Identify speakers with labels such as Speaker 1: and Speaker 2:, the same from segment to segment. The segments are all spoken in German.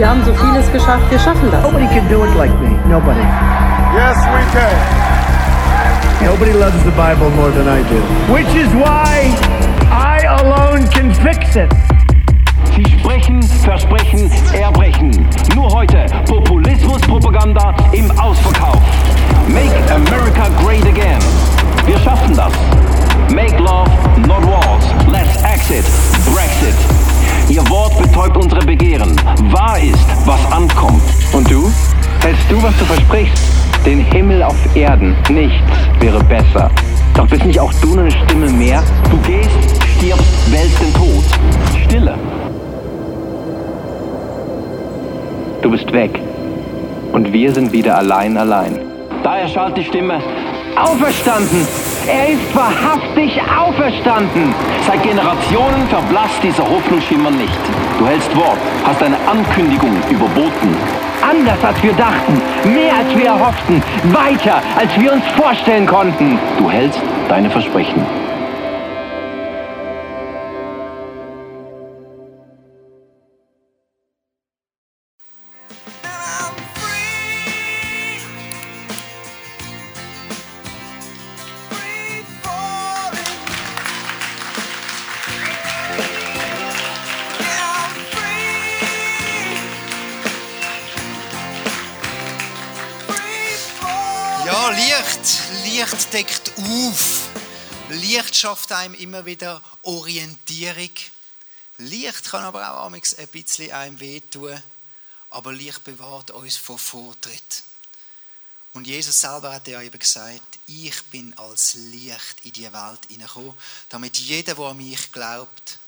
Speaker 1: Wir haben so vieles geschafft, wir schaffen das.
Speaker 2: Nobody can do it like me. Nobody.
Speaker 3: Yes, we can.
Speaker 2: Nobody loves the Bible more than I do. Which is why I alone can fix it.
Speaker 4: Sie sprechen, versprechen, erbrechen. Nur heute Populismus-Propaganda im Ausverkauf. Make America great again. Wir schaffen das. Make love, not wars. Let's exit. Brexit. Ihr Wort betäubt unsere Begehren. Wahr ist, was ankommt. Und du? Hältst du, was du versprichst? Den Himmel auf Erden. Nichts wäre besser. Doch bist nicht auch du eine Stimme mehr? Du gehst, stirbst, wälzt den Tod. Stille. Du bist weg. Und wir sind wieder allein, allein. Da erschallt die Stimme. Auferstanden! Er ist wahrhaftig auferstanden! Seit Generationen verblasst dieser Hoffnungsschimmer nicht. Du hältst Wort, hast eine Ankündigung überboten. Anders als wir dachten, mehr als wir erhofften, weiter als wir uns vorstellen konnten. Du hältst deine Versprechen.
Speaker 5: Schafft einem immer wieder Orientierung. Licht kann aber auch ein bisschen einem wehtun. Aber Licht bewahrt uns vor Vortritt. Und Jesus selber hat ja eben gesagt, ich bin als Licht in die Welt hineingekommen, damit jeder, der an mich glaubt,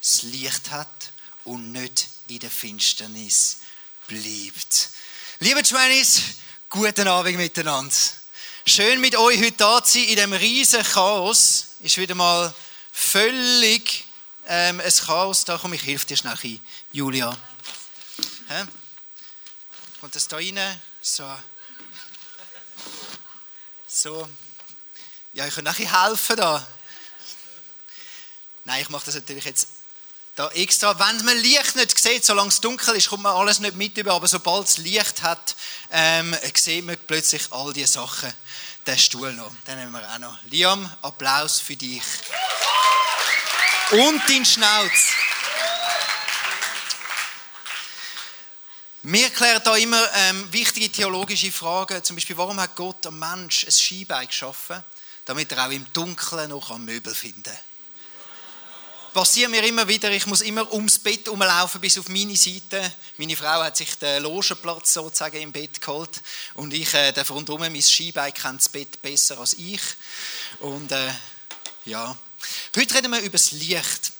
Speaker 5: das Licht hat und nicht in der Finsternis bleibt. Liebe Twenties, guten Abend miteinander. Schön mit euch heute da zu sein in dem riesen Chaos. Ist wieder mal völlig ähm, ein Chaos. Da komm, ich helfe dir schnell ein, Julia. Hä? Kommt das da rein? So. So. Ja, ich kann nachher helfen da. Nein, ich mache das natürlich jetzt da extra. Wenn man Licht nicht sieht, solange es dunkel ist, kommt man alles nicht mit über. Aber sobald es Licht hat, ähm, sieht man plötzlich all diese Sachen. Den Stuhl noch, den nehmen wir auch noch. Liam, Applaus für dich. Und dein Schnauz. Wir klären da immer ähm, wichtige theologische Fragen, zum Beispiel, warum hat Gott am Mensch ein Skibein geschaffen, damit er auch im Dunkeln noch Möbel finden kann. Passiert mir immer wieder, ich muss immer ums Bett umlaufen bis auf meine Seite. Meine Frau hat sich den Logenplatz sozusagen im Bett geholt und ich äh, darf rundherum, mein Skibein kennt das Bett besser als ich. Und äh, ja, heute reden wir über das Licht.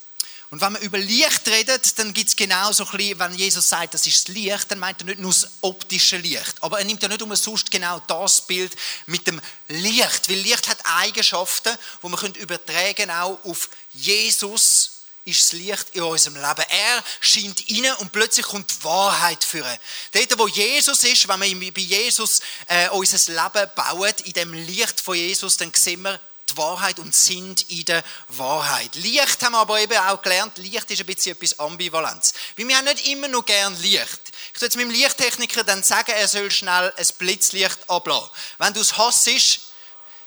Speaker 5: Und wenn man über Licht redet, dann gibt es genau so ein bisschen, wenn Jesus sagt, das ist das Licht, dann meint er nicht nur das optische Licht. Aber er nimmt ja nicht umsonst genau das Bild mit dem Licht. Weil Licht hat Eigenschaften, die man übertragen auch auf Jesus ist das Licht in unserem Leben. Er scheint rein und plötzlich kommt die Wahrheit führen. Dort, wo Jesus ist, wenn wir bei Jesus äh, unser Leben bauen, in dem Licht von Jesus, dann sehen wir Wahrheit und sind in der Wahrheit. Licht haben wir aber eben auch gelernt, Licht ist ein bisschen etwas Ambivalenz. Weil wir haben nicht immer nur gern Licht. Ich würde jetzt meinem Lichttechniker dann sagen, er soll schnell ein Blitzlicht ablassen. Wenn du es hasst,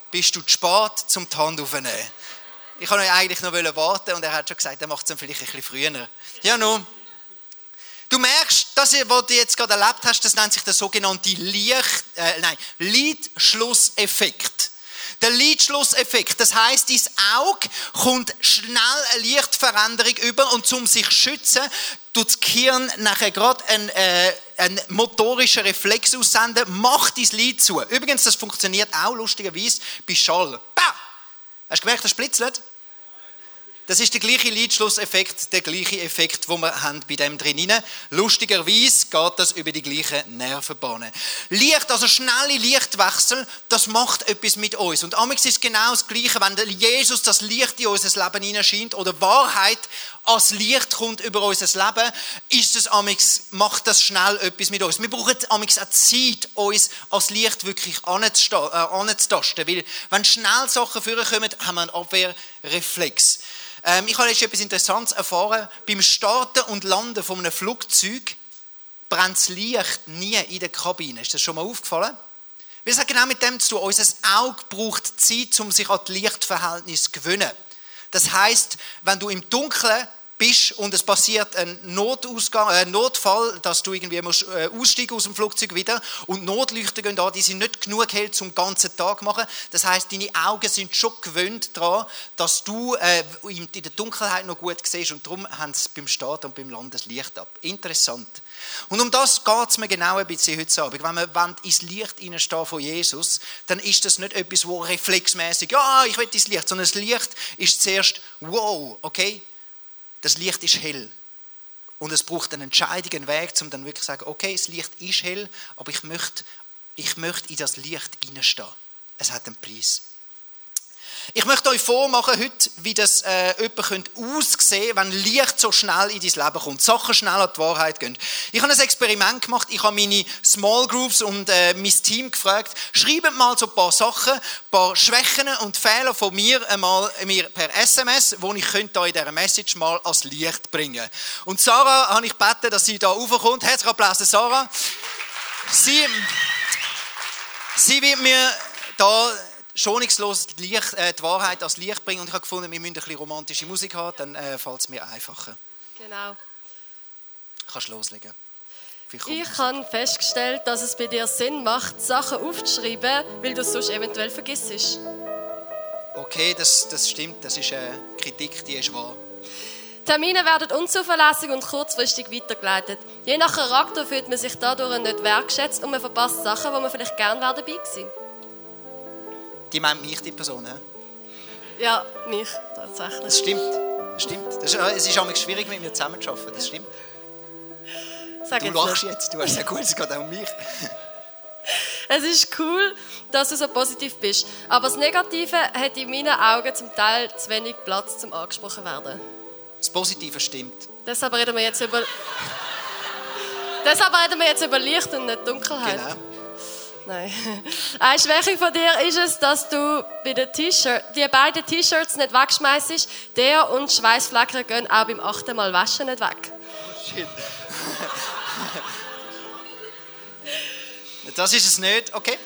Speaker 5: bist du zu spät, zum die Hand aufzunehmen. Ich wollte eigentlich noch warten und er hat schon gesagt, er macht es vielleicht ein bisschen früher. Ja, nun. Du merkst, das, was du jetzt gerade erlebt hast, das nennt sich der sogenannte Licht, äh, nein, Lidschlusseffekt. Der Lidschlusseffekt. Das heißt, dein Auge kommt schnell eine Lichtveränderung über und zum sich schützen, tut das Gehirn nachher gerade einen, äh, einen motorischen Reflex aussenden, macht dein Lid zu. Übrigens, das funktioniert auch lustigerweise bei Schall. Bah! Hast du gemerkt, das blitzelt? Das ist der gleiche Lidschlusseffekt, der gleiche Effekt, den wir haben bei dem drin. Lustigerweise geht das über die gleichen Nervenbahnen. Licht, also schnelle Lichtwechsel, das macht etwas mit uns. Und amix ist genau das Gleiche, wenn Jesus das Licht in unser Leben hineinscheint oder Wahrheit als Licht kommt über unser Leben, ist es amix, macht das schnell etwas mit uns. Wir brauchen amix auch Zeit, uns als Licht wirklich anzutasten, weil wenn schnell Sachen vorkommen, haben wir einen Abwehrreflex. Ähm, ich habe jetzt etwas Interessantes erfahren. Beim Starten und Landen von einem Flugzeug brennt das Licht nie in der Kabine. Ist das schon mal aufgefallen? Es hat genau mit dem zu tun. Unser Auge braucht Zeit, um sich an das Lichtverhältnis zu gewöhnen. Das heißt, wenn du im Dunkeln bist und es passiert ein Notausgang, äh, Notfall, dass du irgendwie musst, äh, aussteigen aus dem Flugzeug wieder und Notleuchten gehen da, die sind nicht genug hell zum ganzen Tag machen. Das heißt, deine Augen sind schon gewöhnt daran, dass du äh, in der Dunkelheit noch gut siehst und darum haben sie beim Start und beim Land das Licht ab. Interessant. Und um das geht es mir genau ein bisschen heute Abend. Wenn wir ins Licht hineinstehen von Jesus, dann ist das nicht etwas, wo reflexmäßig, ja, ich will ins Licht, sondern das Licht ist zuerst, wow, okay, das Licht ist hell. Und es braucht einen entscheidenden Weg, um dann wirklich zu sagen, okay, das Licht ist hell, aber ich möchte, ich möchte in das Licht hineinstehen. Es hat einen Preis. Ich möchte euch vormachen heute, wie das äh, jemand aussehen wenn Licht so schnell in dein Leben kommt, Sachen schnell an die Wahrheit gehen. Ich habe ein Experiment gemacht, ich habe meine Small Groups und äh, mein Team gefragt, schreibt mal so ein paar Sachen, ein paar Schwächen und Fehler von mir einmal mir per SMS, wo ich da in dieser Message mal ans Licht bringen. Und Sarah habe ich gebeten, dass sie da raufkommt. Herzlichen Applaus, Sarah. Sie, sie wird mir da schonungslos die, Licht, äh, die, Wahrheit als Licht bringen. Und ich habe gefunden, wir müssen ein bisschen romantische Musik haben, dann äh, fällt es mir einfacher.
Speaker 6: Genau.
Speaker 5: Kannst loslegen.
Speaker 6: Ich habe festgestellt, dass es bei dir Sinn macht, Sachen aufzuschreiben, weil du es sonst eventuell vergisst.
Speaker 5: Okay, das, das stimmt. Das ist eine Kritik, die ist wahr.
Speaker 6: Termine werden unzuverlässig und kurzfristig weitergeleitet. Je nach Charakter fühlt man sich dadurch nicht wertgeschätzt und man verpasst Sachen, wo man vielleicht gerne dabei gewesen
Speaker 5: die meint mich, die Person,
Speaker 6: he? Ja, mich, tatsächlich.
Speaker 5: Das stimmt. Das stimmt. Das ist, es ist auch schwierig, mit mir zusammenzuarbeiten. Das stimmt.
Speaker 6: Sag
Speaker 5: du lachst nicht. jetzt, du hast ja gut, es geht auch um mich.
Speaker 6: Es ist cool, dass du so positiv bist. Aber das Negative hat in meinen Augen zum Teil zu wenig Platz zum angesprochen werden.
Speaker 5: Das Positive stimmt.
Speaker 6: Deshalb reden wir jetzt über. Deshalb reden wir jetzt über Licht und nicht Dunkelheit.
Speaker 5: Genau.
Speaker 6: Nein. Eine Schwäche von dir ist es, dass du bei den T-Shirts, die beiden T-Shirts nicht wegschmeißt. Der und Schweißflecken gehen auch beim achten Mal waschen nicht weg.
Speaker 5: Oh, shit. das ist es nicht, okay?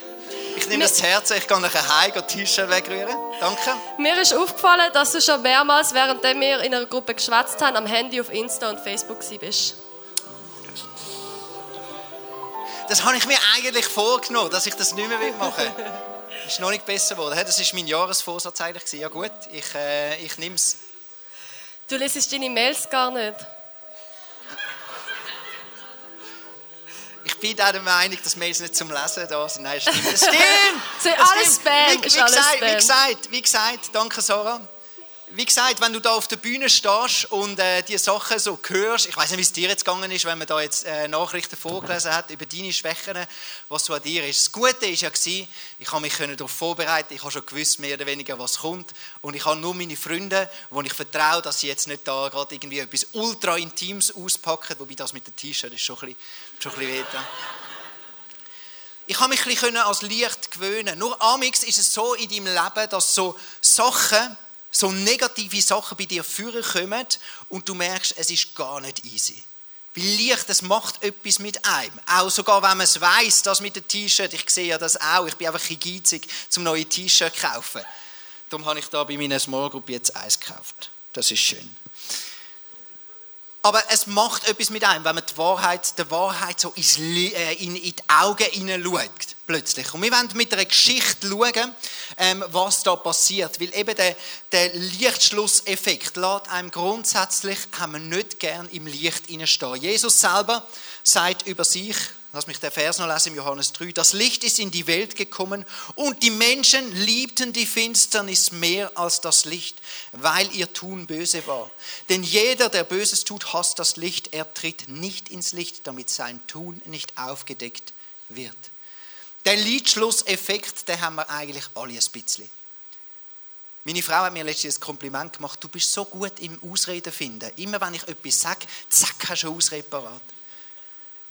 Speaker 5: Ich nehme das zu Herzen, ich gehe nachher heim und T-Shirt wegrühren. Danke.
Speaker 6: Mir ist aufgefallen, dass du schon mehrmals, während wir in einer Gruppe geschwätzt haben, am Handy auf Insta und Facebook bist.
Speaker 5: Das habe ich mir eigentlich vorgenommen, dass ich das nicht mehr machen will. ist noch nicht besser geworden. Das war mein Jahresvorsatz eigentlich. Ja gut, ich, äh, ich nehme es.
Speaker 6: Du lesest deine Mails gar nicht.
Speaker 5: Ich bin auch der Meinung, dass Mails nicht zum Lesen da sind. Nein, stimmt. Das stimmt!
Speaker 6: Das alles Spam.
Speaker 5: Wie, wie, gesagt, wie, gesagt, wie gesagt, danke Sarah wie gesagt, wenn du da auf der Bühne stehst und äh, die Sachen so hörst, ich weiß nicht, wie es dir jetzt gegangen ist, wenn man da jetzt äh, Nachrichten vorgelesen hat über deine Schwächen, was so an dir ist. Das Gute ist ja gewesen, ich habe mich darauf vorbereiten, ich habe schon gewusst, mehr oder weniger, was kommt und ich habe nur meine Freunde, wo ich vertraue, dass sie jetzt nicht da gerade irgendwie etwas ultra Intimes auspacken, wobei das mit dem T-Shirt ist schon ein bisschen, schon ein bisschen. Ich habe mich ein bisschen als Licht gewöhnen. Nur amix ist es so in deinem Leben, dass so Sachen so negative Sachen bei dir führen kommen und du merkst, es ist gar nicht easy. Weil Licht, das macht etwas mit einem. Auch sogar, wenn man es weiss, das mit dem T-Shirt, ich sehe ja das auch, ich bin einfach ein geizig, zum neue T-Shirt zu kaufen. Darum habe ich da bei meiner Small Group jetzt eins gekauft. Das ist schön. Aber es macht etwas mit einem, wenn man die Wahrheit, der Wahrheit so äh, in, die Augen hineinschaut, plötzlich. Und wir wollen mit einer Geschichte schauen, ähm, was da passiert. Weil eben der, der Lichtschlusseffekt lässt einem grundsätzlich, haben wir nicht gern im Licht hineinstehen. Jesus selber sagt über sich, Lass mich den Vers noch lesen im Johannes 3. Das Licht ist in die Welt gekommen und die Menschen liebten die Finsternis mehr als das Licht, weil ihr Tun böse war. Denn jeder, der Böses tut, hasst das Licht. Er tritt nicht ins Licht, damit sein Tun nicht aufgedeckt wird. Den Liedschlusseffekt, den haben wir eigentlich alle ein bisschen. Meine Frau hat mir letztens ein Kompliment gemacht. Du bist so gut im Ausreden finden. Immer wenn ich etwas sage, zack, hast du eine Ausrede parat.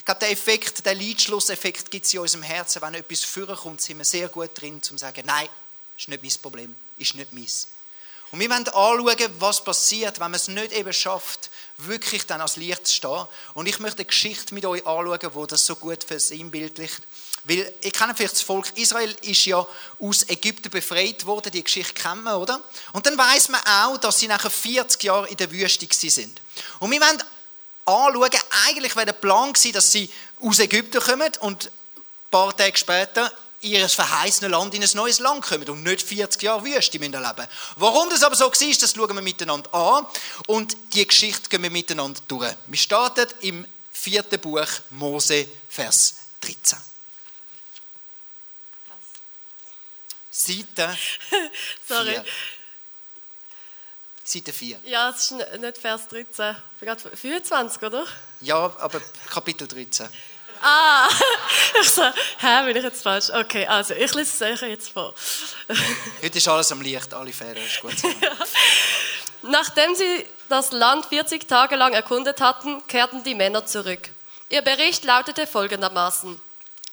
Speaker 5: Ich glaube, der Effekt, der Leitschlusseffekt gibt es in unserem Herzen. Wenn etwas vorkommt, sind wir sehr gut drin, um zu sagen, nein, ist nicht mein Problem, ist nicht meins. Und wir wollen anschauen, was passiert, wenn man es nicht eben schafft, wirklich dann als Licht zu stehen. Und ich möchte eine Geschichte mit euch anschauen, wo das so gut versinnbildlicht. Weil, ihr kennt vielleicht das Volk Israel ist ja aus Ägypten befreit worden, die Geschichte kennen wir, oder? Und dann weiß man auch, dass sie nachher 40 Jahre in der Wüste sind. Und wir wollen anschauen, eigentlich wäre der Plan gewesen, dass sie aus Ägypten kommen und ein paar Tage später in ihr verheißenes Land, in ein neues Land kommen und nicht 40 Jahre Wüste leben Warum das aber so war, das schauen wir miteinander an und die Geschichte gehen wir miteinander durch. Wir starten im vierten Buch Mose, Vers 13. Seite
Speaker 6: Sorry.
Speaker 5: 4. Seite 4.
Speaker 6: Ja, es ist nicht Vers 13. Ich bin gerade 25, oder?
Speaker 5: Ja, aber Kapitel 13.
Speaker 6: Ah, ich so, hä, bin ich jetzt falsch? Okay, also ich lese es euch jetzt vor.
Speaker 5: Heute ist alles am Licht, alle Ferien, ist gut. so.
Speaker 6: Nachdem sie das Land 40 Tage lang erkundet hatten, kehrten die Männer zurück. Ihr Bericht lautete folgendermaßen.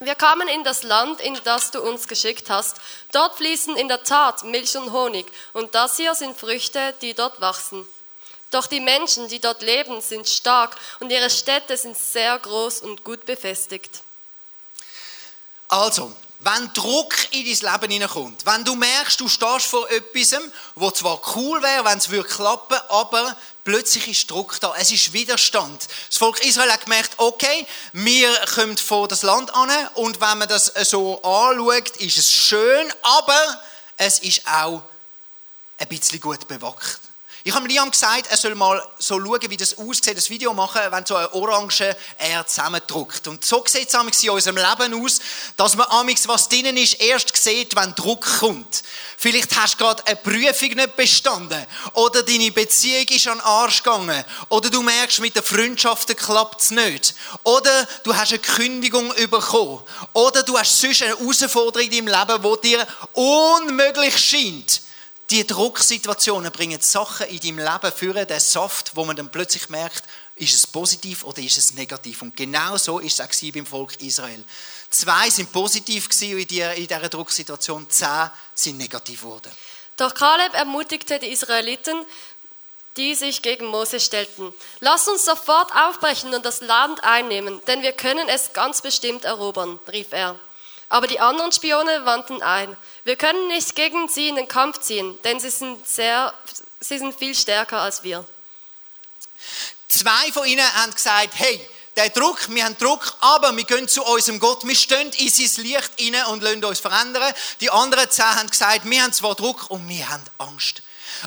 Speaker 6: Wir kamen in das Land, in das du uns geschickt hast. Dort fließen in der Tat Milch und Honig, und das hier sind Früchte, die dort wachsen. Doch die Menschen, die dort leben, sind stark und ihre Städte sind sehr groß und gut befestigt.
Speaker 5: Also, wenn Druck in dein Leben hineinkommt, wenn du merkst, du stehst vor etwas, wo zwar cool wäre, wenn es würde klappen, aber plötzlich ist Druck da, es ist Widerstand. Das Volk Israel hat gemerkt, okay, wir kommen vor das Land an und wenn man das so anschaut, ist es schön, aber es ist auch ein bisschen gut bewachsen. Ich habe Liam gesagt, er soll mal so schauen, wie das aussieht, das Video machen, wenn so eine Orange er zusammendruckt. Und so sieht es in unserem Leben aus, dass man amigs was drinnen ist, erst sieht, wenn Druck kommt. Vielleicht hast du gerade eine Prüfung nicht bestanden. Oder deine Beziehung ist an den Arsch gegangen. Oder du merkst, mit den Freundschaften klappt es nicht. Oder du hast eine Kündigung bekommen. Oder du hast sonst eine Herausforderung in deinem Leben, die dir unmöglich scheint. Die Drucksituationen bringen Sachen in deinem Leben für den Saft, wo man dann plötzlich merkt, ist es positiv oder ist es negativ? Und genau so ist es auch beim Volk Israel. Zwei sind positiv in dieser Drucksituation, zehn sind negativ geworden.
Speaker 6: Doch Kaleb ermutigte die Israeliten, die sich gegen Mose stellten. Lass uns sofort aufbrechen und das Land einnehmen, denn wir können es ganz bestimmt erobern, rief er. Aber die anderen Spione wandten ein. Wir können nicht gegen sie in den Kampf ziehen, denn sie sind, sehr, sie sind viel stärker als wir.
Speaker 5: Zwei von ihnen haben gesagt, hey, der Druck, wir haben Druck, aber wir gehen zu unserem Gott, wir stehen in sein Licht rein und lassen uns verändern. Die anderen zehn haben gesagt, wir haben zwar Druck und wir haben Angst.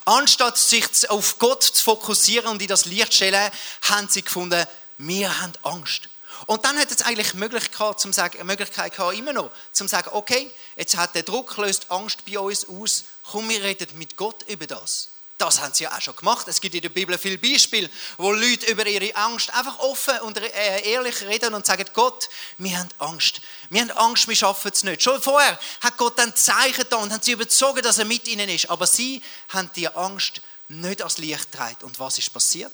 Speaker 5: Anstatt sich auf Gott zu fokussieren und in das Licht zu stellen, haben sie gefunden, wir haben Angst. Und dann hat es eigentlich Möglichkeit, zum sagen, Möglichkeit gehabt, immer noch, zum sagen, okay, jetzt hat der Druck löst Angst bei uns aus, komm, wir reden mit Gott über das. Das haben sie ja auch schon gemacht. Es gibt in der Bibel viele Beispiele, wo Leute über ihre Angst einfach offen und äh, ehrlich reden und sagen, Gott, wir haben Angst. Wir haben Angst, wir schaffen es nicht. Schon vorher hat Gott dann Zeichen da und hat sie überzogen, dass er mit ihnen ist. Aber sie haben die Angst nicht als Licht getragen. Und was ist passiert?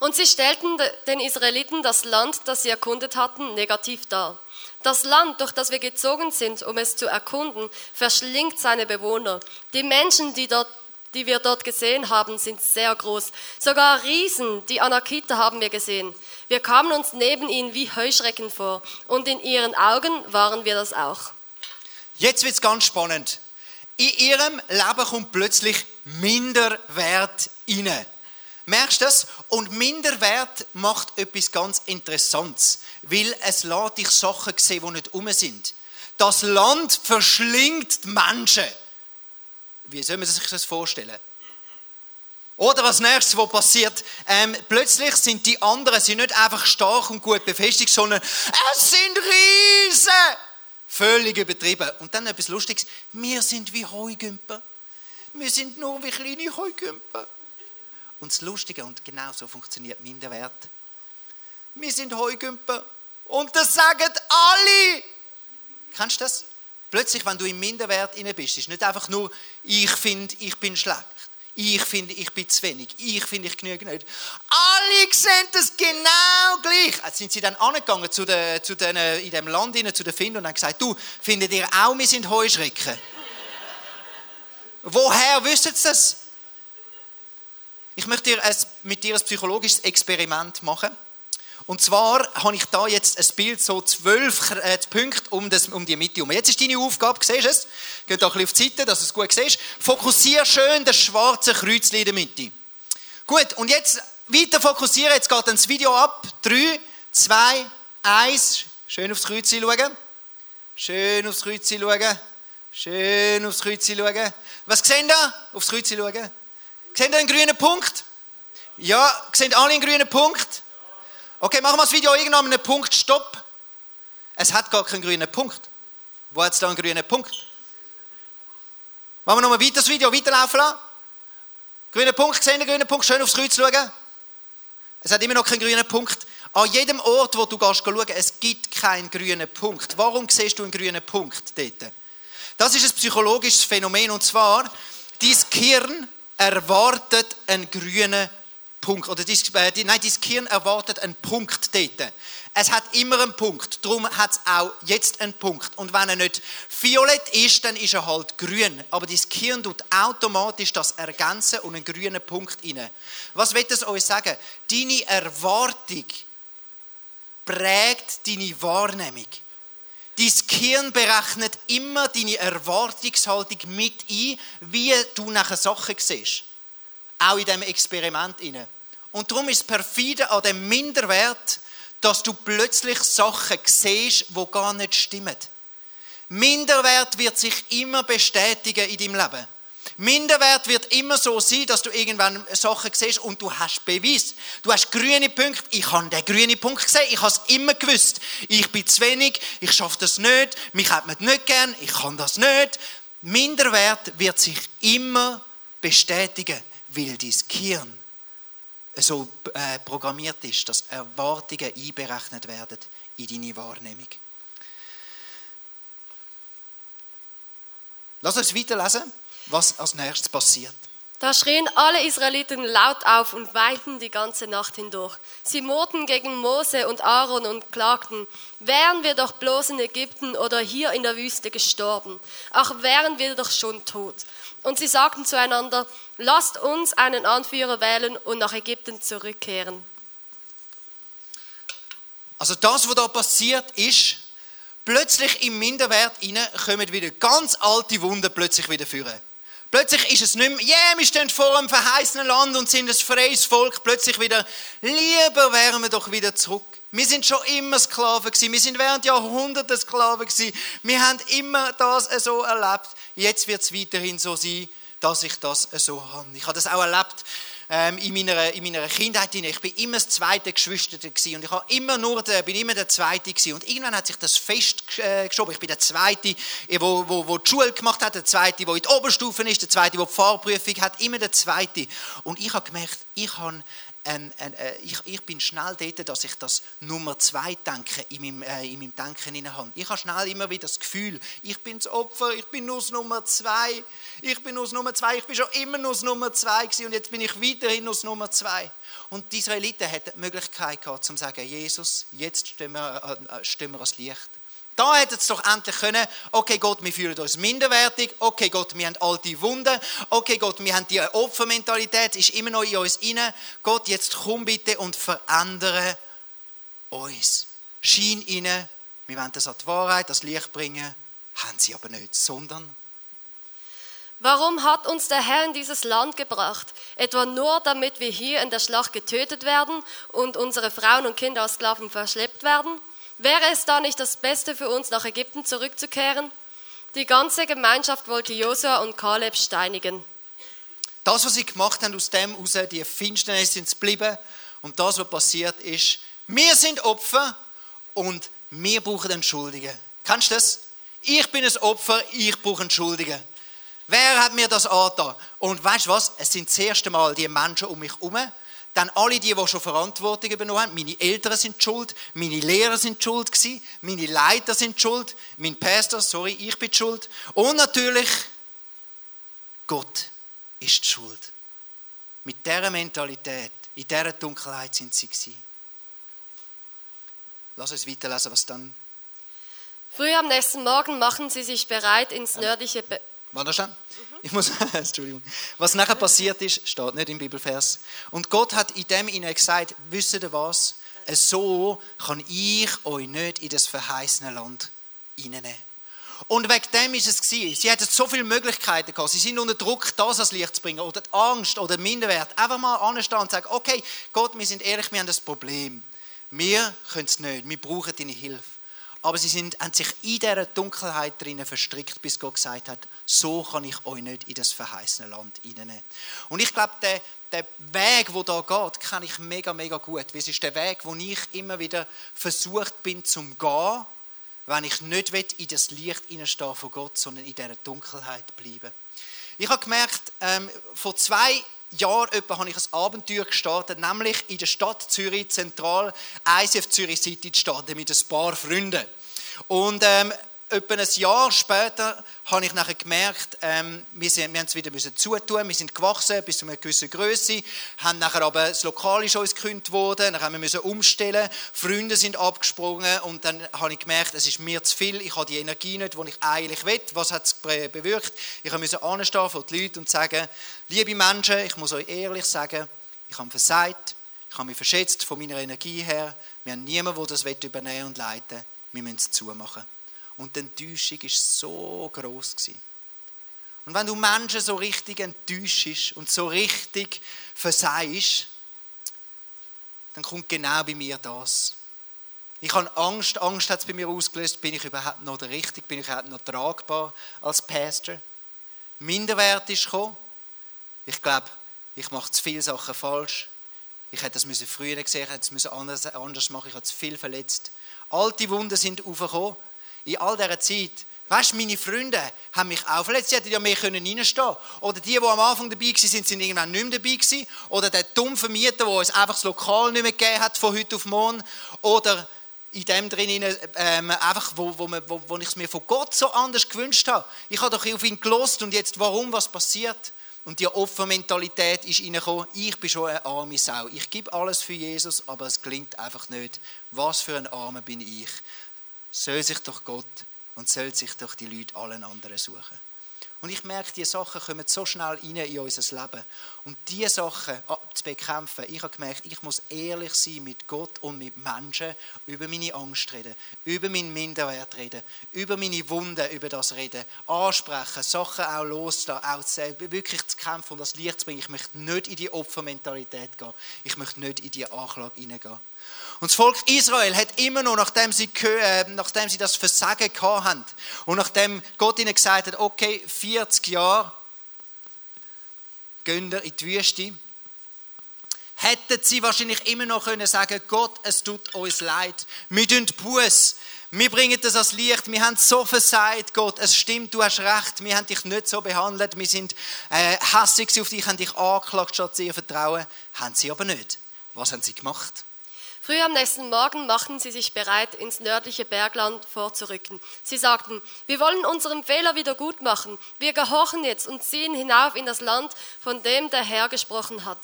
Speaker 6: Und sie stellten den Israeliten das Land, das sie erkundet hatten, negativ dar. Das Land, durch das wir gezogen sind, um es zu erkunden, verschlingt seine Bewohner. Die Menschen, die, dort, die wir dort gesehen haben, sind sehr groß. Sogar Riesen, die Anakita, haben wir gesehen. Wir kamen uns neben ihnen wie Heuschrecken vor. Und in ihren Augen waren wir das auch.
Speaker 5: Jetzt wird es ganz spannend. In ihrem Leben kommt plötzlich Minderwert rein. Merkst du das? Und Minderwert macht etwas ganz Interessantes, weil es lässt dich Sachen sehen, die nicht um sind. Das Land verschlingt die Menschen. Wie soll man sich das vorstellen? Oder was nächstes, was passiert? Ähm, plötzlich sind die anderen sind nicht einfach stark und gut befestigt, sondern es sind Riesen. Völlig übertrieben. Und dann etwas Lustiges. Wir sind wie Heugümper. Wir sind nur wie kleine Heugümper. Und das Lustige, und genau so funktioniert Minderwert, wir sind Heugümper und das sagen alle. Kennst du das? Plötzlich, wenn du im Minderwert inne bist, ist nicht einfach nur, ich finde, ich bin schlecht. Ich finde, ich bin zu wenig. Ich finde, ich genüge nicht. Alle sehen das genau gleich. Jetzt sind sie dann angegangen zu den, zu den, in dem Land, zu den Finden und haben gesagt, du, findet ihr auch, wir sind Heuschrecken? Woher wisst ihr das? Ich möchte dir ein, mit dir ein psychologisches Experiment machen. Und zwar habe ich da jetzt ein Bild, so zwölf äh, Punkte um, das, um die Mitte herum. Jetzt ist deine Aufgabe, siehst du es? Geh da ein bisschen auf die Seite, dass du es gut siehst. Fokussiere schön das schwarze Kreuz in der Mitte. Gut, und jetzt weiter fokussieren. Jetzt geht dann das Video ab. Drei, zwei, eins. Schön aufs Kreuz schauen. Schön aufs Kreuz schauen. Schön aufs Kreuz schauen. Was sehen da? Aufs Kreuz schauen. Sehen ihr einen grünen Punkt? Ja, sehen alle einen grünen Punkt? Okay, machen wir das Video irgendwann an einem Punkt Stopp. Es hat gar keinen grünen Punkt. Wo hat es da einen grünen Punkt? Machen wir nochmal weiter das Video, weiterlaufen lassen. Grüner Punkt, gesehen, grünen Punkt, schön aufs Kreuz schauen. Es hat immer noch keinen grünen Punkt. An jedem Ort, wo du gehst schauen, es gibt keinen grünen Punkt. Warum siehst du einen grünen Punkt dort? Das ist ein psychologisches Phänomen und zwar, dein Gehirn erwartet einen grünen Punkt. Oder dein, äh, nein, dein Gehirn erwartet einen Punkt dort. Es hat immer einen Punkt. Darum hat es auch jetzt einen Punkt. Und wenn er nicht violett ist, dann ist er halt grün. Aber dein Gehirn tut automatisch das ergänzen und einen grünen Punkt rein. Was wird das euch sagen? Deine Erwartung prägt deine Wahrnehmung. Dein Gehirn berechnet immer deine Erwartungshaltung mit ein, wie du nachher Sachen siehst. Auch in diesem Experiment. Und darum ist es perfide an dem Minderwert, dass du plötzlich Sachen siehst, die gar nicht stimmen. Minderwert wird sich immer bestätigen in deinem Leben. Minderwert wird immer so sein, dass du irgendwann Sachen siehst und du hast Beweis. Du hast grüne Punkte. Ich habe den grünen Punkt gesehen. Ich habe es immer gewusst. Ich bin zu wenig. Ich schaffe das nicht. Mich hat man nicht gern. Ich kann das nicht. Minderwert wird sich immer bestätigen, weil dein Gehirn so äh, programmiert ist, dass Erwartungen einberechnet werden in deine Wahrnehmung. Lass uns weiterlesen was als nächstes passiert.
Speaker 6: Da schrien alle Israeliten laut auf und weinten die ganze Nacht hindurch. Sie murrten gegen Mose und Aaron und klagten, wären wir doch bloß in Ägypten oder hier in der Wüste gestorben, ach wären wir doch schon tot. Und sie sagten zueinander, lasst uns einen Anführer wählen und nach Ägypten zurückkehren.
Speaker 5: Also das, was da passiert ist, plötzlich im Minderwert hinein kommen wieder ganz alte Wunden plötzlich wieder führen. Plötzlich ist es nicht mehr, yeah, wir stehen vor einem verheißenen Land und sind ein freies Volk. Plötzlich wieder, lieber wären wir doch wieder zurück. Wir sind schon immer Sklaven gewesen. Wir sind während Jahrhunderten Sklaven gewesen. Wir haben immer das so erlebt. Jetzt wird es weiterhin so sein, dass ich das so habe. Ich habe das auch erlebt ähm, in, meiner, in meiner Kindheit. Ich bin immer das zweite Geschwister gewesen und ich habe immer nur der, bin immer der Zweite gewesen. Und irgendwann hat sich das festgeschoben. Ich bin der Zweite, der wo, wo, wo die Schule gemacht hat, der Zweite, der in die Oberstufen ist, der Zweite, der die Fahrprüfung hat, immer der Zweite. Und ich habe gemerkt, ich habe ein, ein, äh, ich, ich, bin schnell dort, dass ich das Nummer zwei Denken in meinem, äh, in meinem Denken habe. Ich habe schnell immer wieder das Gefühl, ich bin das Opfer, ich bin nur das Nummer zwei, ich bin nur das Nummer zwei, ich bin schon immer nur das Nummer zwei gewesen und jetzt bin ich weiterhin nur das Nummer zwei. Und die Israeliten hatten die Möglichkeit gehabt, zu sagen, Jesus, jetzt stehen wir, äh, stehen wir ans Licht. Da hätte es doch endlich können, okay Gott, wir fühlen uns minderwertig, okay Gott, wir haben alte Wunden, okay Gott, wir haben die Opfermentalität, ist immer noch in uns inne. Gott, jetzt komm bitte und verändere uns. Schein inne, wir wollen das an die Wahrheit, das Licht bringen, haben sie aber nicht, sondern
Speaker 6: Warum hat uns der Herr in dieses Land gebracht? Etwa nur, damit wir hier in der Schlacht getötet werden und unsere Frauen und Kinder als Sklaven verschleppt werden? Wäre es da nicht das Beste für uns, nach Ägypten zurückzukehren? Die ganze Gemeinschaft wollte Josua und Kaleb steinigen.
Speaker 5: Das, was sie gemacht haben, aus dem heraus, die Finsternis sind geblieben. Und das, was passiert ist, wir sind Opfer und wir brauchen einen. Kennst du das? Ich bin ein Opfer, ich brauche einen. Wer hat mir das angetan? Und weißt du was? Es sind das erste Mal die Menschen um mich herum, dann alle die, die schon Verantwortung übernommen haben, meine Eltern sind schuld, meine Lehrer sind schuld gewesen, meine Leiter sind schuld, mein Pastor, sorry, ich bin schuld. Und natürlich, Gott ist schuld. Mit dieser Mentalität, in dieser Dunkelheit sind sie gewesen. Lass uns weiterlesen, was dann.
Speaker 6: Früh am nächsten Morgen machen sie sich bereit, ins nördliche
Speaker 5: Warte schnell. Ich muss, Entschuldigung. Was nachher passiert ist, steht nicht im Bibelvers. Und Gott hat in dem ihnen gesagt, wisst ihr was? So kann ich euch nicht in das verheißene Land hineinnehmen. Und wegen dem ist es gewesen. Sie hatten so viele Möglichkeiten gehabt. Sie sind unter Druck, das ans Licht zu bringen. Oder die Angst oder Minderwert. Einfach mal anstehen und sagen, okay, Gott, wir sind ehrlich, wir haben das Problem. Wir können es nicht. Wir brauchen deine Hilfe. Aber sie sind, haben sich in dieser Dunkelheit drinnen verstrickt, bis Gott gesagt hat, so kann ich euch nicht in das verheißene Land hineinnehmen. Und ich glaube, der, der Weg, wo da geht, kenne ich mega, mega gut. Es ist der Weg, wo ich immer wieder versucht bin zum gehen, wenn ich nicht in das Licht hineinstehe von Gott, sondern in dieser Dunkelheit bleiben. Ich habe gemerkt, ähm, vor zwei Jahren etwa habe ich ein Abenteuer gestartet, nämlich in der Stadt Zürich, zentral ICF Zürich City zu starten mit ein paar Freunden. Und ähm, etwa ein Jahr später habe ich nachher gemerkt, ähm, wir, sind, wir haben es wieder müssen zutun, wir sind gewachsen bis zu einer gewissen Größe, haben nachher aber das Lokal ist uns gekündigt worden, dann haben wir müssen umstellen, Freunde sind abgesprungen und dann habe ich gemerkt, es ist mir zu viel, ich habe die Energie nicht, die ich eigentlich will. Was hat es bewirkt? Ich musste anstehen vor die Leute und sagen, liebe Menschen, ich muss euch ehrlich sagen, ich habe versagt, ich habe mich verschätzt von meiner Energie her, wir haben niemanden, der das übernehmen und leiten will, wir müssen es zumachen. Und die Enttäuschung war so groß. Und wenn du Menschen so richtig enttäuschst und so richtig versagst, dann kommt genau bei mir das. Ich habe Angst, Angst hat es bei mir ausgelöst, bin ich überhaupt noch der Richtige, bin ich überhaupt noch tragbar als Pastor? Minderwert ist gekommen. Ich glaube, ich mache zu viele Sachen falsch. Ich hätte das früher gesehen, ich hätte es anders, machen, ich habe zu viel verletzt. Alte Wunden sind aufgekommen in all dieser Zeit, weißt du, meine Freunde haben mich auch verletzt. Sie hätten ja mehr können. Oder die, die am Anfang dabei waren, sind, sind irgendwann nicht mehr dabei gewesen. Oder der dumme Vermieter, der uns einfach das Lokal nicht mehr gegeben hat von heute auf morgen. Oder in dem drin, ähm, einfach, wo, wo, wo, wo ich es mir von Gott so anders gewünscht habe. Ich habe doch auf ihn gelost und jetzt, warum, was passiert? Und die Opfermentalität ist reingekommen, ich bin schon eine arme Sau. Ich gebe alles für Jesus, aber es klingt einfach nicht. Was für ein Armer bin ich? Soll sich doch Gott und soll sich doch die Leute allen anderen suchen. Und ich merke, diese Sachen kommen so schnell rein in unser Leben. Und diese Sachen zu bekämpfen, ich habe gemerkt, ich muss ehrlich sein mit Gott und mit Menschen, über meine Angst reden, über meinen Minderwert reden, über meine Wunden, über das reden, ansprechen, Sachen auch loslassen, auch wirklich zu kämpfen und das Licht zu bringen. Ich möchte nicht in die Opfermentalität gehen. Ich möchte nicht in die Anklage hineingehen. Und das Volk Israel hat immer noch, nachdem sie, äh, nachdem sie das Versagen gehabt haben und nachdem Gott ihnen gesagt hat, okay, 40 Jahre, gehen in die Wüste, hätten sie wahrscheinlich immer noch können sagen, Gott, es tut uns leid, wir tun Buß, wir bringen das als Licht, wir haben so versagt, Gott, es stimmt, du hast recht, wir haben dich nicht so behandelt, wir sind äh, hässlich auf dich, haben dich angeklagt, statt ihr Vertrauen, haben sie aber nicht. Was haben sie gemacht?
Speaker 6: Früh am nächsten Morgen machten sie sich bereit, ins nördliche Bergland vorzurücken. Sie sagten, wir wollen unseren Fehler wieder gut machen. Wir gehorchen jetzt und ziehen hinauf in das Land, von dem der Herr gesprochen hat.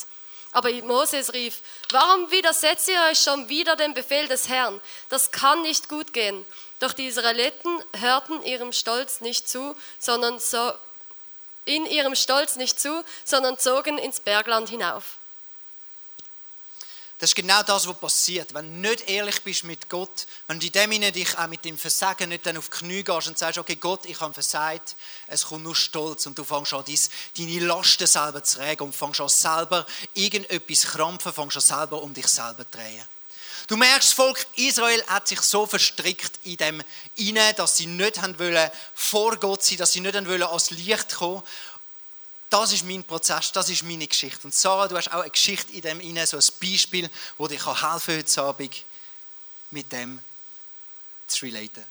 Speaker 6: Aber Moses rief, warum widersetzt ihr euch schon wieder dem Befehl des Herrn? Das kann nicht gut gehen. Doch die Israeliten hörten ihrem Stolz nicht zu, sondern so, in ihrem Stolz nicht zu, sondern zogen ins Bergland hinauf.
Speaker 5: Das ist genau das, was passiert. Wenn du nicht ehrlich bist mit Gott, wenn du in dem dich auch mit dem Versagen nicht dann auf die Knie gehst und sagst, okay, Gott, ich habe versagt, es kommt nur Stolz und du fängst an, deine Lasten selber zu tragen und fängst an, selber irgendetwas krampfen, fängst an, selber um dich selber zu drehen. Du merkst, das Volk Israel hat sich so verstrickt in dem inne, dass sie nicht haben wollen vor Gott sein, dass sie nicht haben wollen ans Licht kommen das ist mein Prozess, das ist meine Geschichte. Und Sarah, du hast auch eine Geschichte in dem inne, so ein Beispiel, wo dir helfen heute Abend mit dem zu relaten.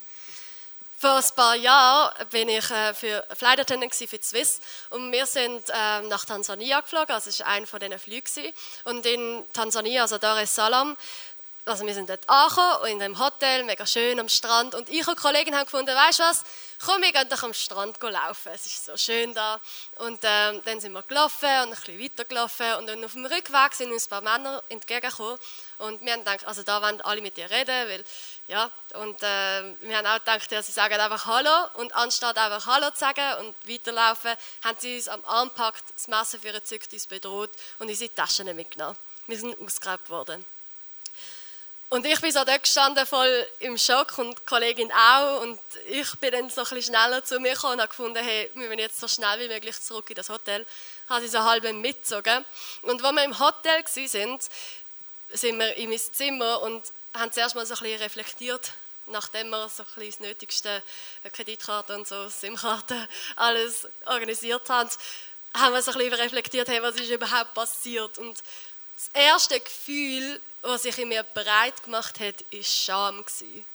Speaker 6: Vor ein paar Jahren bin ich äh, für Flight für Swiss und wir sind äh, nach Tansania geflogen, also es war einer von diesen Flügen. Und in Tansania, also Dar es Salaam, also wir sind dort angekommen, in einem Hotel, mega schön am Strand. Und ich und die Kollegin haben gefunden, weißt du was, komm, wir gehen doch am Strand laufen. Es ist so schön da. Und ähm, dann sind wir gelaufen und ein bisschen weiter gelaufen. Und dann auf dem Rückweg sind uns ein paar Männer entgegengekommen. Und wir haben gedacht, also da wollen alle mit dir reden, weil, ja. Und äh, wir haben auch gedacht, ja, sie sagen einfach Hallo. Und anstatt einfach Hallo zu sagen und weiterlaufen, haben sie uns am Arm gepackt, das Messer für ihre Zügt uns bedroht und unsere Taschen mitgenommen. Wir sind ausgegrabt worden. Und ich bin so dort gestanden, voll im Schock und die Kollegin auch. Und ich bin dann so ein bisschen schneller zu mir gekommen und habe gefunden, hey, wir müssen jetzt so schnell wie möglich zurück in das Hotel. Habe sie so halb mitgezogen. Und als wir im Hotel waren, sind wir in mein Zimmer und haben zuerst mal so ein bisschen reflektiert, nachdem wir so ein bisschen das Nötigste, Kreditkarte und so, SIM-Karte, alles organisiert haben, haben wir so ein bisschen reflektiert, hey, was ist überhaupt passiert. Und das erste Gefühl, was sich in mir bereit gemacht hat, war Scham.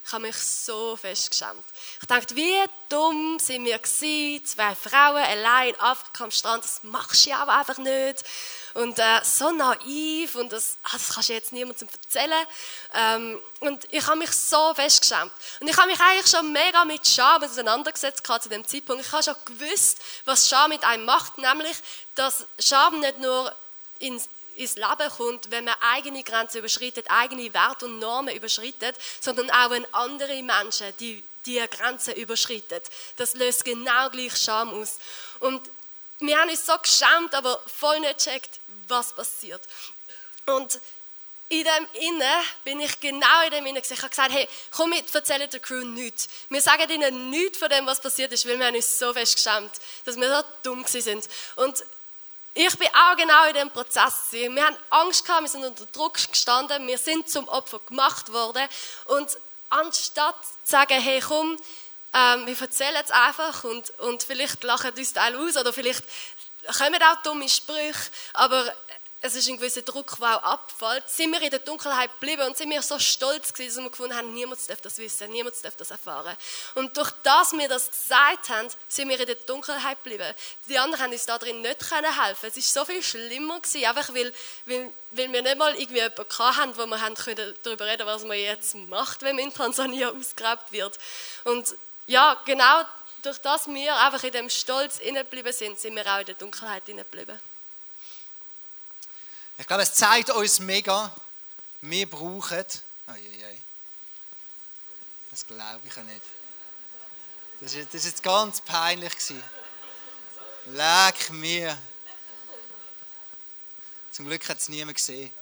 Speaker 6: Ich habe mich so fest geschämt. Ich dachte, wie dumm sind wir gewesen, zwei Frauen allein in Afrika am Strand, das machst du ja auch einfach nicht. Und äh, so naiv und das, ah, das kannst du jetzt niemandem erzählen. Ähm, und ich habe mich so fest geschämt. Und ich habe mich eigentlich schon mega mit Scham auseinandergesetzt zu dem Zeitpunkt. Ich habe schon gewusst, was Scham mit einem macht, nämlich, dass Scham nicht nur ins ins Leben kommt, wenn man eigene Grenzen überschreitet, eigene Werte und Normen überschreitet, sondern auch wenn andere Menschen die, die Grenzen überschreiten. Das löst genau gleich Scham aus. Und wir haben uns so geschämt, aber voll nicht gecheckt, was passiert. Und in dem Innen bin ich genau in dem Innen Ich habe gesagt, hey, komm mit, erzähle der Crew nichts. Wir sagen ihnen nichts von dem, was passiert ist, weil wir haben uns so fest geschämt, dass wir so dumm sind. Und ich bin auch genau in diesem Prozess. Wir haben Angst gehabt, wir sind unter Druck gestanden, wir sind zum Opfer gemacht worden. Und anstatt zu sagen, hey komm, ähm, wir erzählen es einfach und, und vielleicht lachen uns Teil aus oder vielleicht kommen auch dumme Sprüche, aber es ist ein gewisser Druck, der auch abfällt, sind wir in der Dunkelheit geblieben und sind wir so stolz gewesen, dass wir gefunden haben, niemand darf das wissen, niemand darf das erfahren. Und durch das wir das gesagt haben, sind wir in der Dunkelheit geblieben. Die anderen haben uns da drin nicht helfen. Es ist so viel schlimmer gewesen, einfach weil, weil, weil wir nicht mal irgendwie jemanden hatten, wo wir haben können darüber reden, was man jetzt macht, wenn man in Tansania ausgegrabt wird. Und ja, genau durch das wir einfach in dem Stolz geblieben sind, sind wir auch in der Dunkelheit geblieben.
Speaker 5: Ich glaube, es zeigt uns mega, wir brauchen. Oh je, je. Das glaube ich ja nicht. Das war jetzt ganz peinlich. Leck mir. Zum Glück hat es niemand gesehen.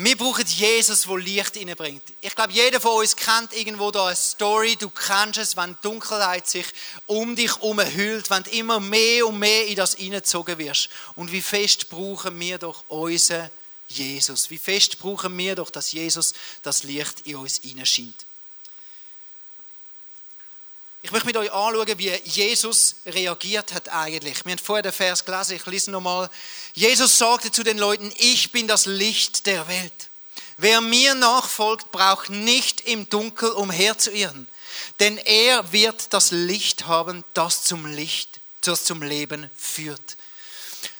Speaker 5: Wir brauchen Jesus, der Licht hineinbringt. Ich glaube, jeder von uns kennt irgendwo da eine Story. Du kennst es, wenn Dunkelheit sich um dich herum wenn du immer mehr und mehr in das hineingezogen wirst. Und wie fest brauchen wir doch unseren Jesus? Wie fest brauchen wir doch, dass Jesus das Licht in uns hineinscheint? Ich möchte mit euch anschauen, wie Jesus reagiert hat eigentlich. Wir haben vorher den Vers gelesen, ich lese nochmal. Jesus sagte zu den Leuten, ich bin das Licht der Welt. Wer mir nachfolgt, braucht nicht im Dunkel umherzuirren, denn er wird das Licht haben, das zum Licht, das zum Leben führt.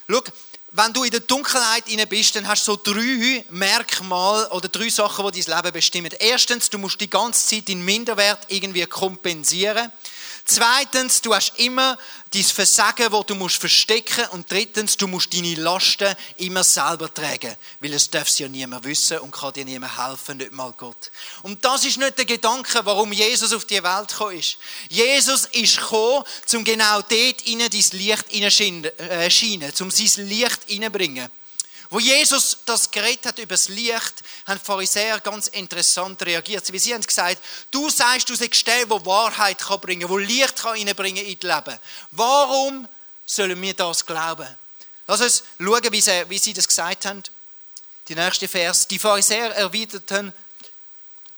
Speaker 5: Schau, wenn du in der Dunkelheit inne bist, dann hast du so drei Merkmale oder drei Sachen, die dein Leben bestimmen. Erstens, du musst die ganze Zeit den Minderwert irgendwie kompensieren. Zweitens, du hast immer dein Versagen, das du musst verstecken Und drittens, du musst deine Lasten immer selber tragen. Weil es darf ja niemand wissen und kann dir niemand helfen, nicht mal Gott. Und das ist nicht der Gedanke, warum Jesus auf die Welt gekommen ist. Jesus ist gekommen, um genau dort in dein Licht hineinzuscheinen, um sein Licht hineinzubringen. Wo Jesus das geredet hat über das Licht, haben die Pharisäer ganz interessant reagiert. Wie sie haben gesagt, du sagst, du sagst der, wo Wahrheit kann bringen, wo Licht kann in das Leben. Warum sollen wir das glauben? Lass uns schauen, wie sie, wie sie das gesagt haben. Die nächste Vers. Die Pharisäer erwiderten,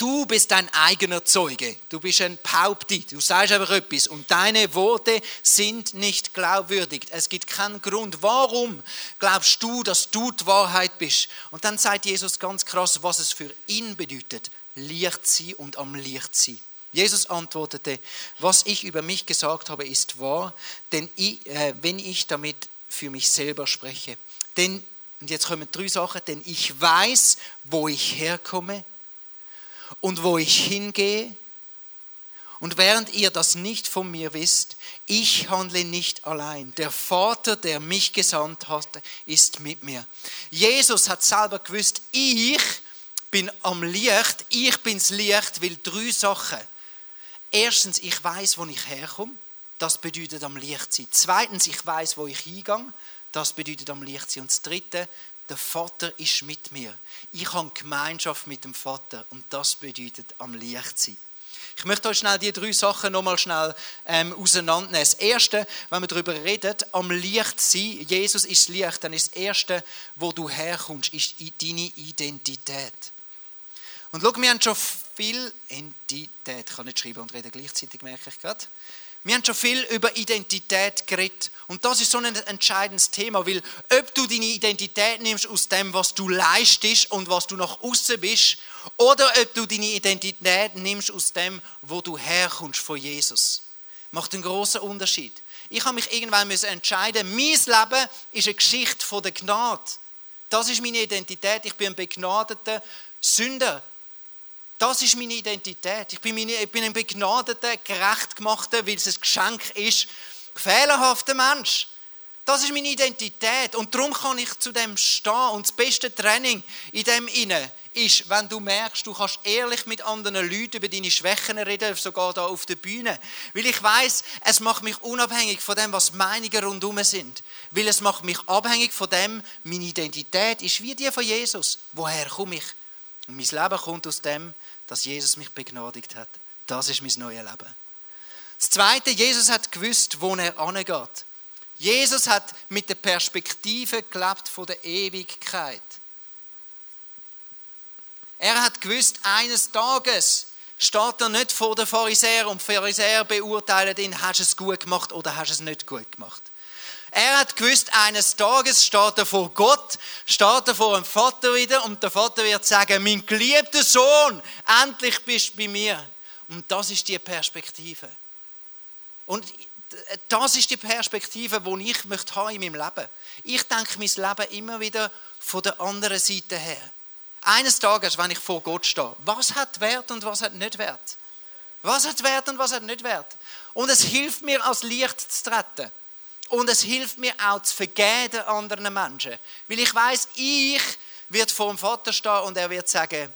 Speaker 5: Du bist dein eigener Zeuge. Du bist ein Paupti. Du sagst einfach etwas. Und deine Worte sind nicht glaubwürdig. Es gibt keinen Grund. Warum glaubst du, dass du die Wahrheit bist? Und dann sagt Jesus ganz krass, was es für ihn bedeutet. Licht sein und am Licht sein. Jesus antwortete, was ich über mich gesagt habe, ist wahr, denn ich, äh, wenn ich damit für mich selber spreche. Denn Und jetzt kommen drei Sachen, denn ich weiß, wo ich herkomme und wo ich hingehe. Und während ihr das nicht von mir wisst, ich handle nicht allein. Der Vater, der mich gesandt hat, ist mit mir. Jesus hat selber gewusst, ich bin am Licht, ich bin's Licht, will drei Sachen. Erstens, ich weiß, wo ich herkomme. Das bedeutet am Licht sein. Zweitens, ich weiß, wo ich hingehe. Das bedeutet am Licht sein. Und das Dritte, der Vater ist mit mir. Ich habe Gemeinschaft mit dem Vater und das bedeutet am Licht sein. Ich möchte euch schnell die drei Sachen nochmal schnell ähm, auseinandernehmen. Das Erste, wenn wir darüber reden, am Licht sein, Jesus ist Licht, dann ist das Erste, wo du herkommst, ist deine Identität. Und schau, wir haben schon viel Identität, ich kann nicht schreiben und reden gleichzeitig, merke ich gerade. Wir haben schon viel über Identität geredet. Und das ist so ein entscheidendes Thema, weil ob du deine Identität nimmst aus dem, was du leistest und was du nach außen bist, oder ob du deine Identität nimmst aus dem, wo du herkommst von Jesus, macht einen großen Unterschied. Ich habe mich irgendwann entscheiden, mein Leben ist eine Geschichte von der Gnade. Das ist meine Identität. Ich bin ein begnadeter Sünder. Das ist meine Identität. Ich bin, meine, ich bin ein begnadeter, gerecht gemachter, weil es ein Geschenk ist, fehlerhafter Mensch. Das ist meine Identität und darum kann ich zu dem stehen. Und das beste Training in dem inne ist, wenn du merkst, du kannst ehrlich mit anderen Leuten über deine Schwächen reden, sogar da auf der Bühne. Weil ich weiß, es macht mich unabhängig von dem, was Meinungen rundherum sind. Weil es macht mich abhängig von dem, meine Identität ist wie die von Jesus. Woher komme ich? Und mein Leben kommt aus dem, dass Jesus mich begnadigt hat. Das ist mein neues Leben. Das Zweite, Jesus hat gewusst, wo er angeht. Jesus hat mit der Perspektive gelebt von der Ewigkeit. Er hat gewusst, eines Tages steht er nicht vor den Pharisäern und die Pharisäer beurteilen ihn, hast du es gut gemacht oder hast du es nicht gut gemacht. Er hat gewusst, eines Tages steht er vor Gott, steht er vor dem Vater wieder und der Vater wird sagen, mein geliebter Sohn, endlich bist du bei mir. Und das ist die Perspektive. Und das ist die Perspektive, die ich möchte haben in meinem Leben. Ich denke mein Leben immer wieder von der anderen Seite her. Eines Tages, wenn ich vor Gott stehe, was hat Wert und was hat nicht Wert? Was hat Wert und was hat nicht Wert? Und es hilft mir, als Licht zu treten. Und es hilft mir auch zu vergeben anderen Menschen. Weil ich weiß, ich werde vor dem Vater stehen und er wird sagen,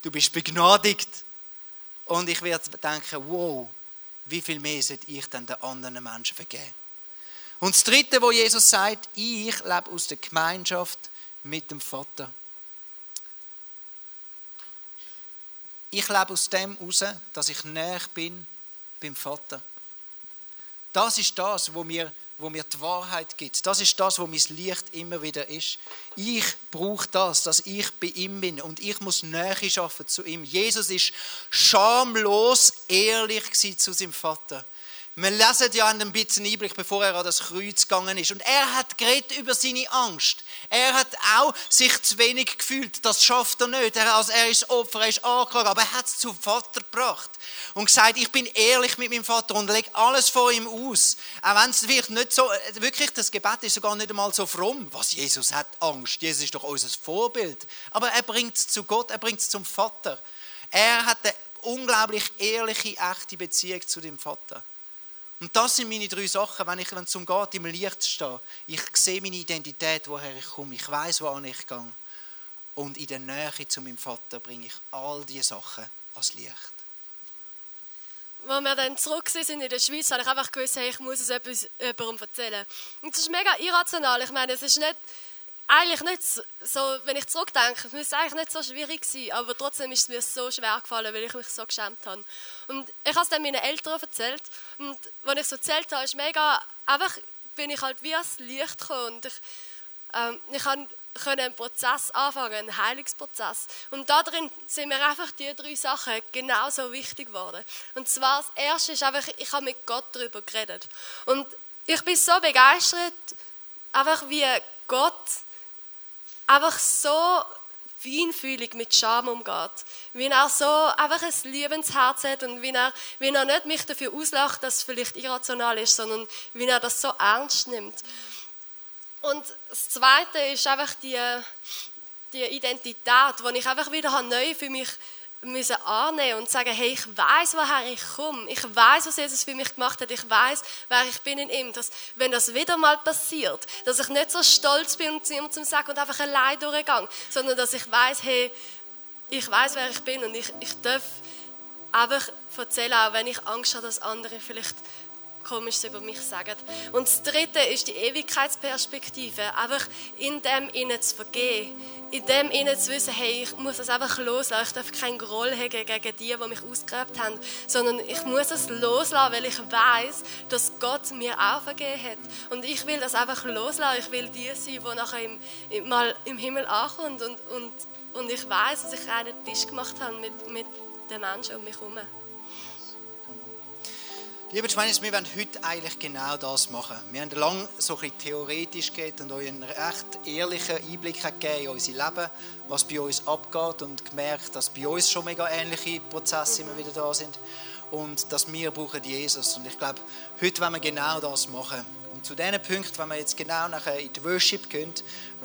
Speaker 5: du bist begnadigt. Und ich werde denken, wow, wie viel mehr sollte ich denn den anderen Menschen vergeben? Und das Dritte, wo Jesus sagt, ich lebe aus der Gemeinschaft mit dem Vater. Ich lebe aus dem heraus, dass ich näher bin beim Vater. Das ist das, wo mir wo mir die Wahrheit gibt. Das ist das, wo mein Licht immer wieder ist. Ich brauche das, dass ich bei ihm bin und ich muss Nähe schaffen zu ihm. Jesus ist schamlos ehrlich zu seinem Vater. Wir lesen ja einen bisschen Einblick, bevor er an das Kreuz gegangen ist. Und er hat geredet über seine Angst. Er hat auch sich zu wenig gefühlt. Das schafft er nicht. Er, also er ist Opfer, er ist angeklagt, aber er hat es zum Vater gebracht und gesagt, ich bin ehrlich mit meinem Vater und lege alles vor ihm aus. Auch wenn es vielleicht nicht so, wirklich, das Gebet ist sogar nicht einmal so fromm. Was Jesus hat Angst. Jesus ist doch unser Vorbild. Aber er bringt es zu Gott, er bringt es zum Vater. Er hat eine unglaublich ehrliche, echte Beziehung zu dem Vater. Und das sind meine drei Sachen, wenn ich wenn es umgeht, im Licht stehe. Ich sehe meine Identität, woher ich komme. Ich weiß, wohin ich gehe. Und in der Nähe zu meinem Vater bringe ich all diese Sachen als Licht.
Speaker 6: Als wir dann zurück sind in der Schweiz, habe ich einfach gewusst, hey, ich muss es jemandem erzählen. Und das ist mega irrational. Ich meine, es ist nicht eigentlich nicht so, wenn ich zurückdenke, es eigentlich nicht so schwierig sein, aber trotzdem ist es mir so schwer gefallen, weil ich mich so geschämt habe. Und ich habe es dann meinen Eltern erzählt und als ich so erzählt habe, ist mega, einfach bin ich halt wie ans Licht gekommen und ich, ähm, ich kann einen Prozess anfangen, einen Heilungsprozess. Und da drin sind mir einfach die drei Sachen genauso wichtig geworden. Und zwar das Erste ist einfach, ich habe mit Gott darüber geredet. Und ich bin so begeistert, einfach wie Gott einfach so feinfühlig mit Scham umgeht. Wie er so einfach ein Liebensherz hat und wie er, wie er nicht mich dafür auslacht, dass es vielleicht irrational ist, sondern wie er das so ernst nimmt. Und das Zweite ist einfach die, die Identität, die ich einfach wieder neu für mich müssen annehmen und sagen, hey, ich weiß, woher ich komme. Ich weiß, was Jesus für mich gemacht hat. Ich weiß, wer ich bin in ihm. Dass, wenn das wieder mal passiert, dass ich nicht so stolz bin und zu ihm zum sagen und einfach allein durchgehe, sondern dass ich weiß, hey, ich weiß, wer ich bin und ich, ich darf einfach erzählen, auch wenn ich Angst habe, dass andere vielleicht Komisches über mich sagen. Und das Dritte ist die Ewigkeitsperspektive. Einfach in dem innen zu vergehen. In dem innen zu wissen, hey, ich muss das einfach loslassen. Ich darf keinen Groll haben gegen die, die mich ausgräbt haben. Sondern ich muss es loslassen, weil ich weiß, dass Gott mir auch vergeben hat. Und ich will das einfach loslassen. Ich will die sein, die nachher im, im, mal im Himmel ankommt. Und, und, und ich weiß, dass ich einen Tisch gemacht habe mit, mit den Menschen um mich herum.
Speaker 5: Liebe Schweinis, wir wollen heute eigentlich genau das machen. Wir haben lange so ein bisschen theoretisch geht und euch einen recht ehrlichen Einblick gegeben in unser Leben, was bei uns abgeht und gemerkt, dass bei uns schon mega ähnliche Prozesse immer wieder da sind und dass wir brauchen Jesus. Und ich glaube, heute wollen wir genau das machen. Und zu diesen Punkten, wenn wir jetzt genau nachher in die Worship gehen,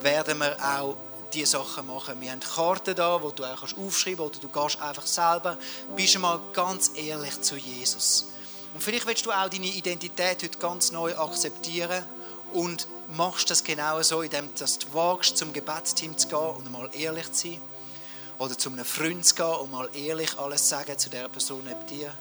Speaker 5: werden wir auch diese Sachen machen. Wir haben Karten da, wo du auch aufschreiben kannst oder du gehst einfach selber. Bist mal ganz ehrlich zu Jesus. Und vielleicht willst du auch deine Identität heute ganz neu akzeptieren und machst das genau so, indem du wagst, zum Gebetsteam zu gehen und mal ehrlich zu sein. Oder zu einem Freund zu gehen und mal ehrlich alles zu sagen zu der Person neben dir.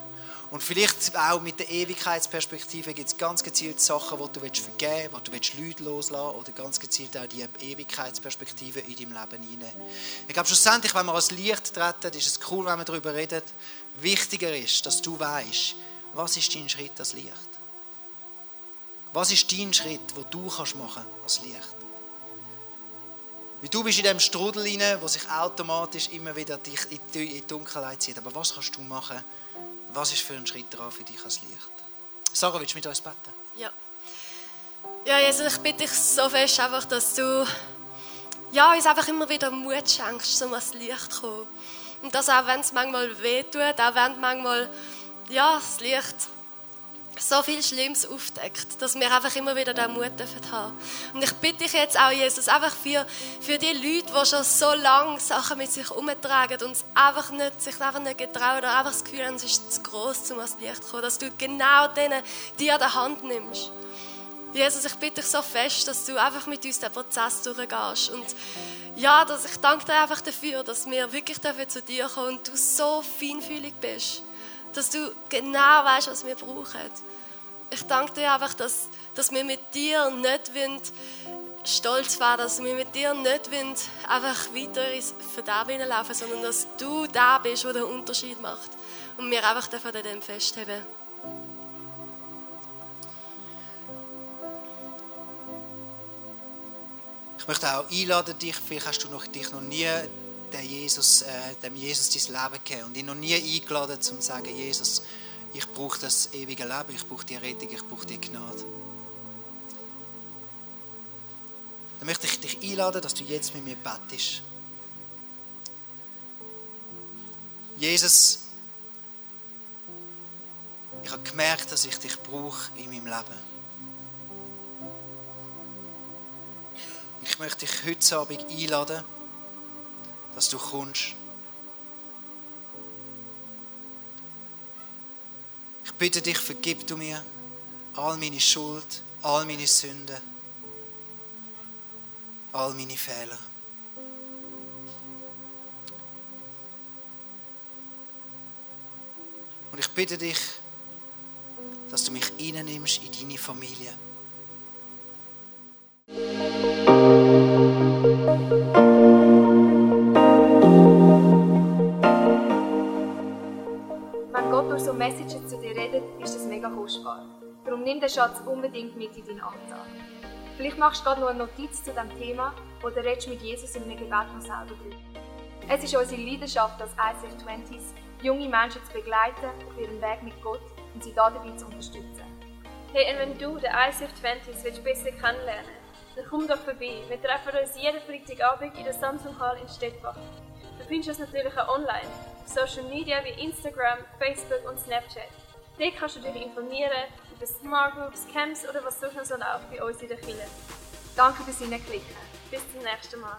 Speaker 5: Und vielleicht auch mit der Ewigkeitsperspektive gibt es ganz gezielt Sachen, die du vergeben willst, die du Leute loslassen oder ganz gezielt auch die Ewigkeitsperspektive in deinem Leben hineinnehmen. Ich glaube, schlussendlich, wenn wir als Licht treten, ist es cool, wenn wir darüber reden. Wichtiger ist, dass du weißt, was ist dein Schritt als Licht? Was ist dein Schritt, wo du kannst machen als Licht? Weil du bist in dem Strudel hinein, wo sich automatisch immer wieder dich in die Dunkelheit zieht. Aber was kannst du machen? Was ist für ein Schritt dran für dich als Licht? Sarah, willst du mit uns beten?
Speaker 6: Ja. Ja, Jesus, ich bitte dich so fest, einfach, dass du ja, uns einfach immer wieder Mut schenkst, um ans Licht zu kommen. Und das auch, wenn es manchmal wehtut, auch wenn manchmal ja, das Licht so viel Schlimmes aufdeckt, dass wir einfach immer wieder den Mut dürfen haben. Und ich bitte dich jetzt auch, Jesus, einfach für, für die Leute, die schon so lange Sachen mit sich umtragen und einfach nicht, sich einfach nicht getrauen oder einfach das Gefühl haben, es ist zu groß, um ans Licht zu kommen, dass du genau denen die an der Hand nimmst. Jesus, ich bitte dich so fest, dass du einfach mit uns den Prozess durchgehst. Und ja, dass ich danke dir einfach dafür, dass wir wirklich zu dir kommen und du so feinfühlig bist dass du genau weißt, was wir brauchen. Ich danke dir einfach, dass, dass wir mit dir nicht wollen, stolz werden, dass wir mit dir nicht wollen, einfach weiter ins Verderben laufen, sondern dass du da bist, der den Unterschied macht. Und wir einfach an dem festheben.
Speaker 5: Ich möchte auch einladen, dich, vielleicht hast du noch, dich noch nie dem Jesus, äh, dem Jesus dein Leben gegeben und ihn noch nie eingeladen, um zu sagen, Jesus, ich brauche das ewige Leben, ich brauche die Rettung, ich brauche die Gnade. Dann möchte ich dich einladen, dass du jetzt mit mir bettest. Jesus, ich habe gemerkt, dass ich dich brauche in meinem Leben. Ich möchte dich heute Abend einladen, dass du kommst. Ich bitte dich, vergib du mir all meine Schuld, all meine Sünden, all meine Fehler. Und ich bitte dich, dass du mich nimmst in deine Familie.
Speaker 7: Messages zu dir redet, ist das mega kostbar. Darum nimm den Schatz unbedingt mit in deinen Alltag. Vielleicht machst du gerade noch eine Notiz zu diesem Thema oder redest mit Jesus in einem Gebet noch selber drüber. Es ist unsere Leidenschaft als ICF 20s, junge Menschen zu begleiten auf ihrem Weg mit Gott und sie dabei zu unterstützen.
Speaker 8: Hey, und wenn du den ICF 20s willst besser kennenlernen dann komm doch vorbei. Wir treffen uns jeden Freitagabend in der Samsung Hall in Stettbach. Du findest uns natürlich auch online, Social Media wie Instagram, Facebook und Snapchat. Dort kannst du dich informieren über Smart Groups, Camps oder was sonst noch läuft bei uns in der Kirche.
Speaker 7: Danke fürs Hineinklicken.
Speaker 8: Bis zum nächsten Mal.